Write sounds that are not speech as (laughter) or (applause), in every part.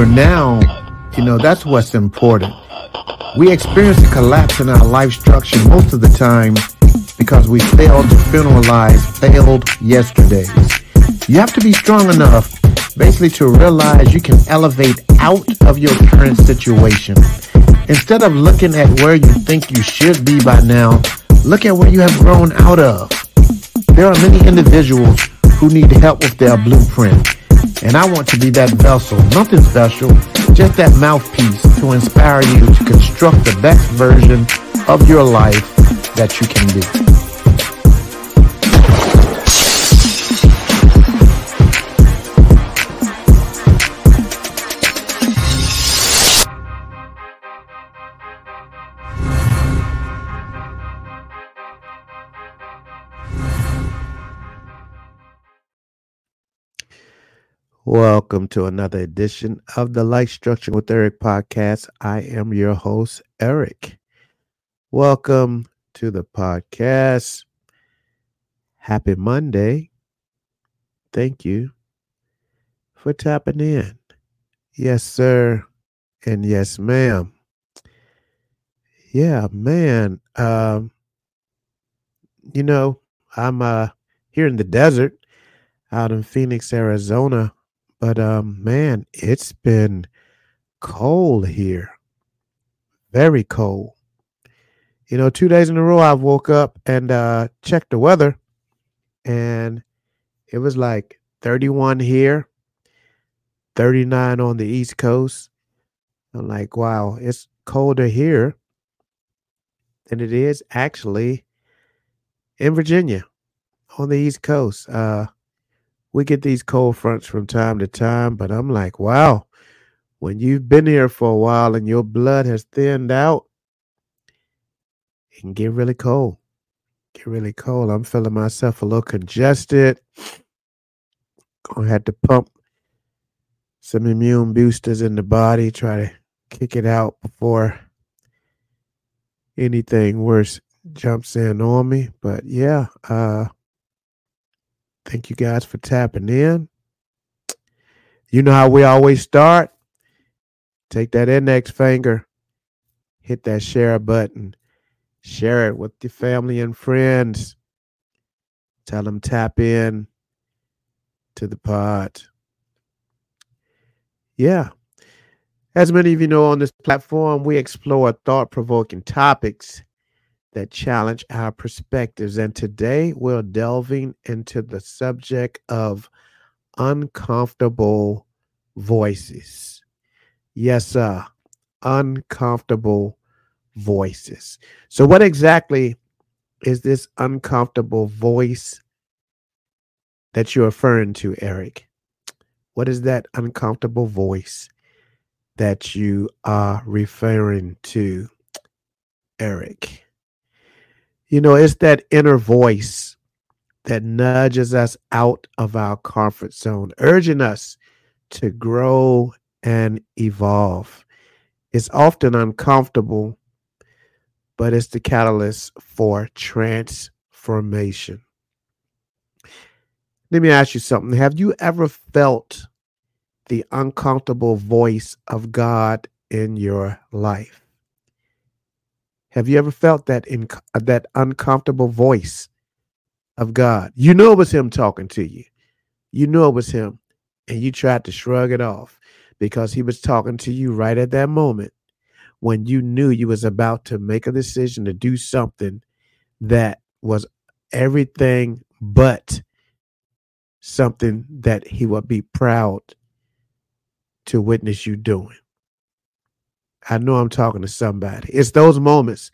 your now, you know, that's what's important. We experience a collapse in our life structure most of the time because we failed to funeralize failed yesterdays. You have to be strong enough basically to realize you can elevate out of your current situation. Instead of looking at where you think you should be by now, look at where you have grown out of. There are many individuals who need help with their blueprint. And I want to be that vessel, nothing special, just that mouthpiece to inspire you to construct the best version of your life that you can be. Welcome to another edition of the LifeStruction with Eric podcast. I am your host, Eric. Welcome to the podcast. Happy Monday. Thank you for tapping in. Yes, sir. And yes, ma'am. Yeah, man. Um, you know, I'm uh here in the desert out in Phoenix, Arizona but um, man, it's been cold here. Very cold. You know, two days in a row I woke up and uh checked the weather and it was like 31 here, 39 on the East Coast. I'm like, wow, it's colder here than it is actually in Virginia on the East Coast. Uh we get these cold fronts from time to time, but I'm like, wow, when you've been here for a while and your blood has thinned out, it can get really cold. Get really cold. I'm feeling myself a little congested. Gonna have to pump some immune boosters in the body, try to kick it out before anything worse jumps in on me. But yeah, uh Thank you guys for tapping in. You know how we always start? Take that index finger, hit that share button, share it with your family and friends. Tell them tap in to the pod. Yeah. As many of you know on this platform, we explore thought provoking topics that challenge our perspectives. And today we're delving into the subject of uncomfortable voices. Yes, sir, uncomfortable voices. So, what exactly is this uncomfortable voice that you're referring to, Eric? What is that uncomfortable voice that you are referring to, Eric? You know, it's that inner voice that nudges us out of our comfort zone, urging us to grow and evolve. It's often uncomfortable, but it's the catalyst for transformation. Let me ask you something. Have you ever felt the uncomfortable voice of God in your life? Have you ever felt that in that uncomfortable voice of God? You know it was him talking to you. You know it was him and you tried to shrug it off because he was talking to you right at that moment when you knew you was about to make a decision to do something that was everything but something that he would be proud to witness you doing. I know I'm talking to somebody. It's those moments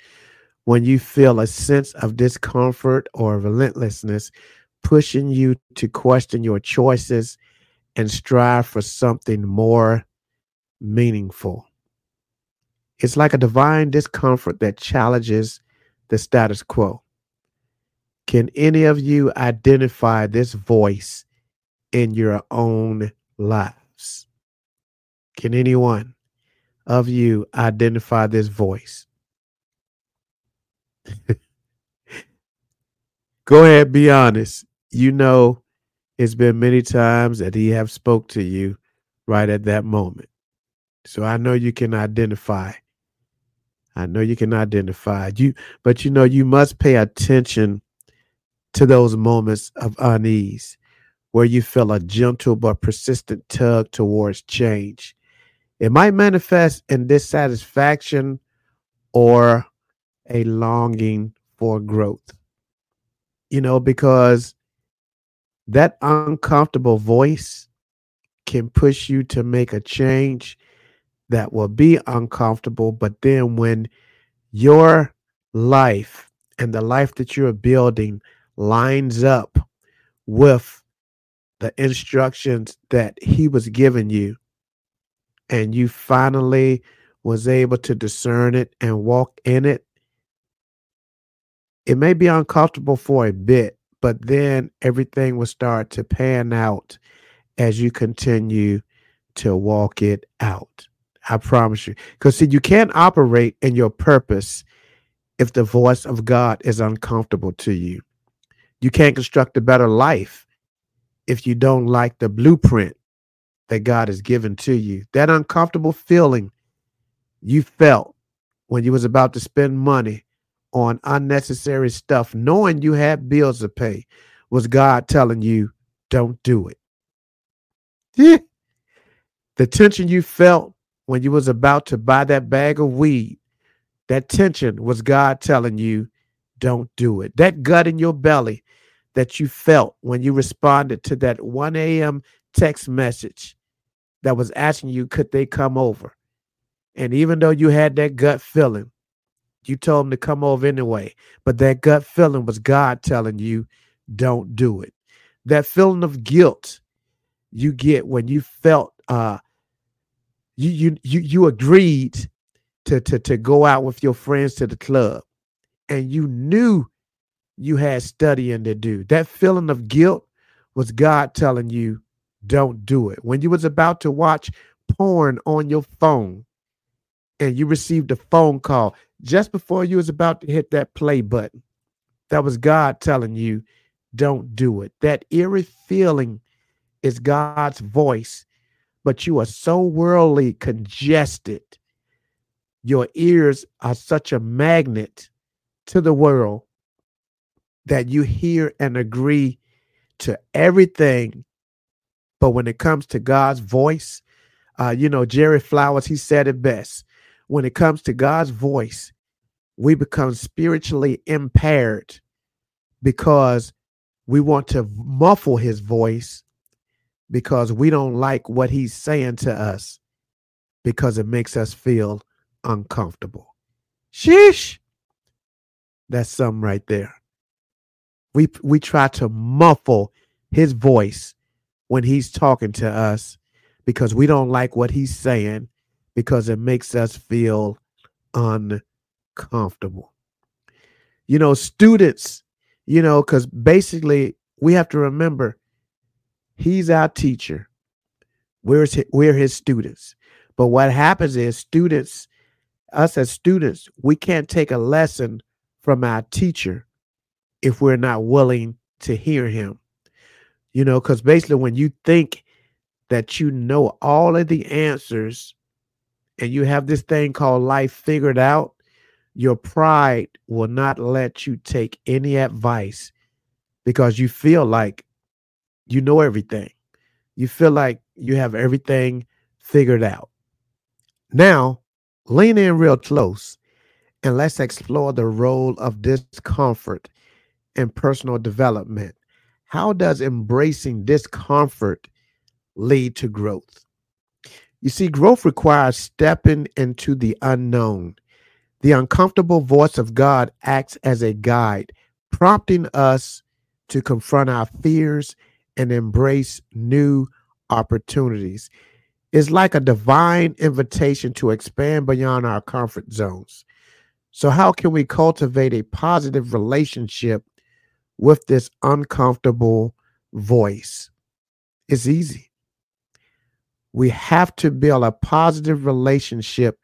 when you feel a sense of discomfort or relentlessness pushing you to question your choices and strive for something more meaningful. It's like a divine discomfort that challenges the status quo. Can any of you identify this voice in your own lives? Can anyone? Of you identify this voice? (laughs) Go ahead, be honest. You know it's been many times that he have spoke to you right at that moment. So I know you can identify. I know you can identify you, but you know you must pay attention to those moments of unease where you feel a gentle but persistent tug towards change. It might manifest in dissatisfaction or a longing for growth. You know, because that uncomfortable voice can push you to make a change that will be uncomfortable. But then when your life and the life that you're building lines up with the instructions that he was giving you, and you finally was able to discern it and walk in it, it may be uncomfortable for a bit, but then everything will start to pan out as you continue to walk it out. I promise you. Because, see, you can't operate in your purpose if the voice of God is uncomfortable to you. You can't construct a better life if you don't like the blueprint that God has given to you. That uncomfortable feeling you felt when you was about to spend money on unnecessary stuff, knowing you had bills to pay, was God telling you, don't do it. (laughs) the tension you felt when you was about to buy that bag of weed, that tension was God telling you, don't do it. That gut in your belly that you felt when you responded to that 1 a.m. text message that was asking you, could they come over? And even though you had that gut feeling, you told them to come over anyway. But that gut feeling was God telling you, don't do it. That feeling of guilt you get when you felt uh, you you you you agreed to to to go out with your friends to the club and you knew you had studying to do that feeling of guilt was god telling you don't do it when you was about to watch porn on your phone and you received a phone call just before you was about to hit that play button that was god telling you don't do it that eerie feeling is god's voice but you are so worldly congested. Your ears are such a magnet to the world that you hear and agree to everything. But when it comes to God's voice, uh, you know, Jerry Flowers, he said it best. When it comes to God's voice, we become spiritually impaired because we want to muffle his voice because we don't like what he's saying to us because it makes us feel uncomfortable. Sheesh. That's something right there. We we try to muffle his voice when he's talking to us because we don't like what he's saying because it makes us feel uncomfortable. You know, students, you know, because basically we have to remember He's our teacher. We're his, we're his students. But what happens is students, us as students, we can't take a lesson from our teacher if we're not willing to hear him. You know, because basically when you think that you know all of the answers and you have this thing called life figured out, your pride will not let you take any advice because you feel like you know everything. You feel like you have everything figured out. Now, lean in real close and let's explore the role of discomfort in personal development. How does embracing discomfort lead to growth? You see, growth requires stepping into the unknown. The uncomfortable voice of God acts as a guide, prompting us to confront our fears and embrace new opportunities. It's like a divine invitation to expand beyond our comfort zones. So, how can we cultivate a positive relationship with this uncomfortable voice? It's easy. We have to build a positive relationship,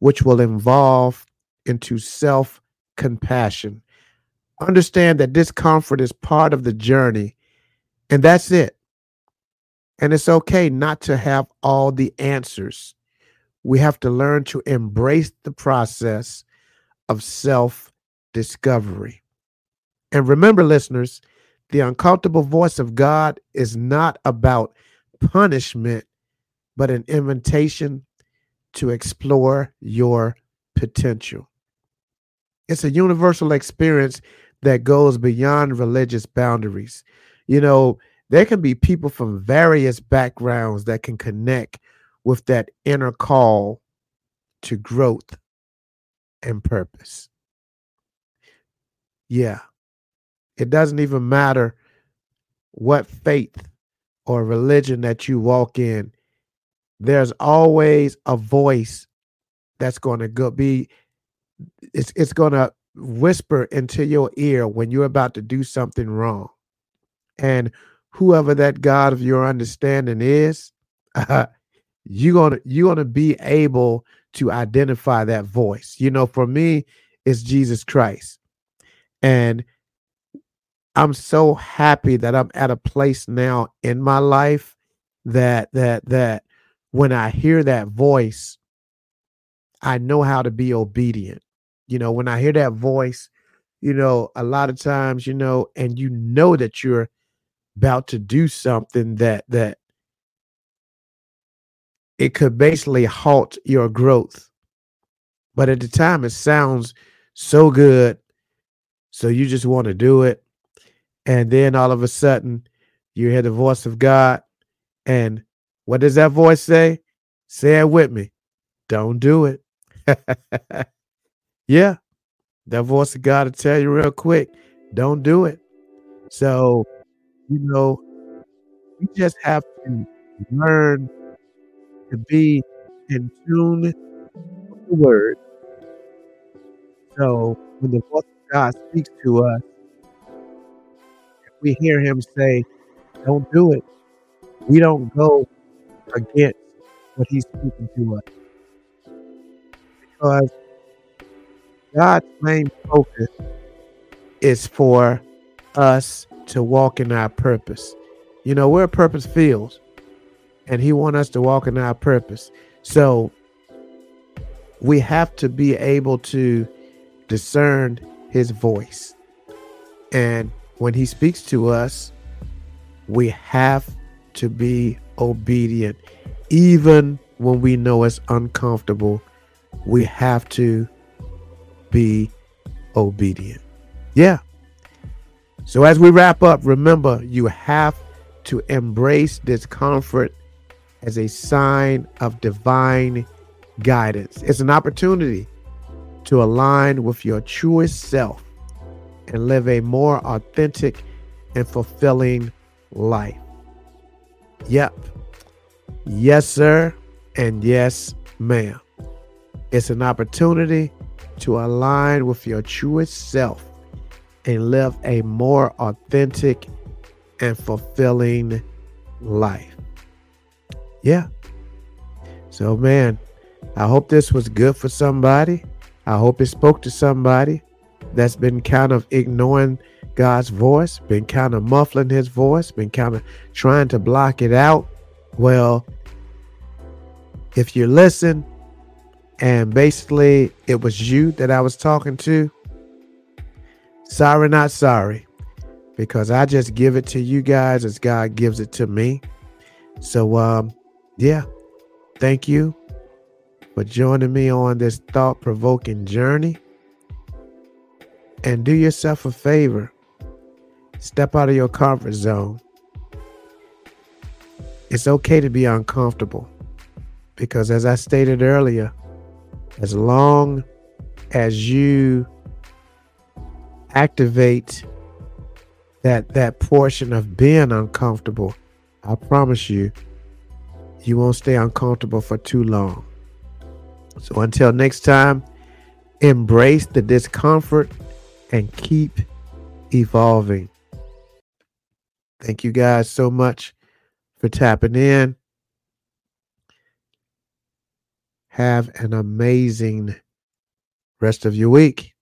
which will involve into self compassion. Understand that discomfort is part of the journey and that's it. And it's okay not to have all the answers. we have to learn to embrace the process of self discovery. And remember, listeners, the uncomfortable voice of God is not about punishment, but an invitation to explore your potential. It's a universal experience that goes beyond religious boundaries. You know, there can be people from various backgrounds that can connect with that inner call to growth and purpose. Yeah. It doesn't even matter what faith or religion that you walk in, there's always a voice that's going to go be it's it's going to whisper into your ear when you're about to do something wrong. And whoever that God of your understanding is, (laughs) uh, you're gonna you're gonna be able to identify that voice. You know, for me, it's Jesus Christ. And I'm so happy that I'm at a place now in my life that that that when I hear that voice, I know how to be obedient. You know, when I hear that voice, you know, a lot of times, you know, and you know that you're about to do something that that it could basically halt your growth. But at the time it sounds so good. So you just want to do it. And then all of a sudden you hear the voice of God. And what does that voice say? Say it with me. Don't do it. (laughs) yeah. That voice of God to tell you real quick, don't do it. So, you know, you just have to learn to be in tune with the word. So when the voice of God speaks to us, we hear him say, Don't do it. We don't go against what he's speaking to us. Because God's main focus is for us to walk in our purpose. You know, we're purpose fields, and He wants us to walk in our purpose. So we have to be able to discern His voice. And when He speaks to us, we have to be obedient, even when we know it's uncomfortable. We have to be obedient. Yeah. So as we wrap up, remember you have to embrace discomfort as a sign of divine guidance. It's an opportunity to align with your truest self and live a more authentic and fulfilling life. Yep. Yes, sir. And yes, ma'am. It's an opportunity to align with your truest self and live a more authentic and fulfilling life. Yeah. So, man, I hope this was good for somebody. I hope it spoke to somebody that's been kind of ignoring God's voice, been kind of muffling his voice, been kind of trying to block it out. Well, if you listen and basically it was you that I was talking to, sorry, not sorry, because I just give it to you guys as God gives it to me. So, um, yeah, thank you for joining me on this thought provoking journey. And do yourself a favor step out of your comfort zone. It's okay to be uncomfortable because, as I stated earlier, as long as you activate that that portion of being uncomfortable, I promise you, you won't stay uncomfortable for too long. So until next time, embrace the discomfort and keep evolving. Thank you guys so much for tapping in. Have an amazing rest of your week.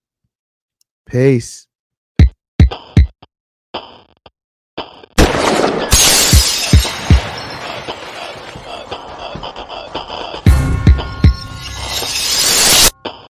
Peace.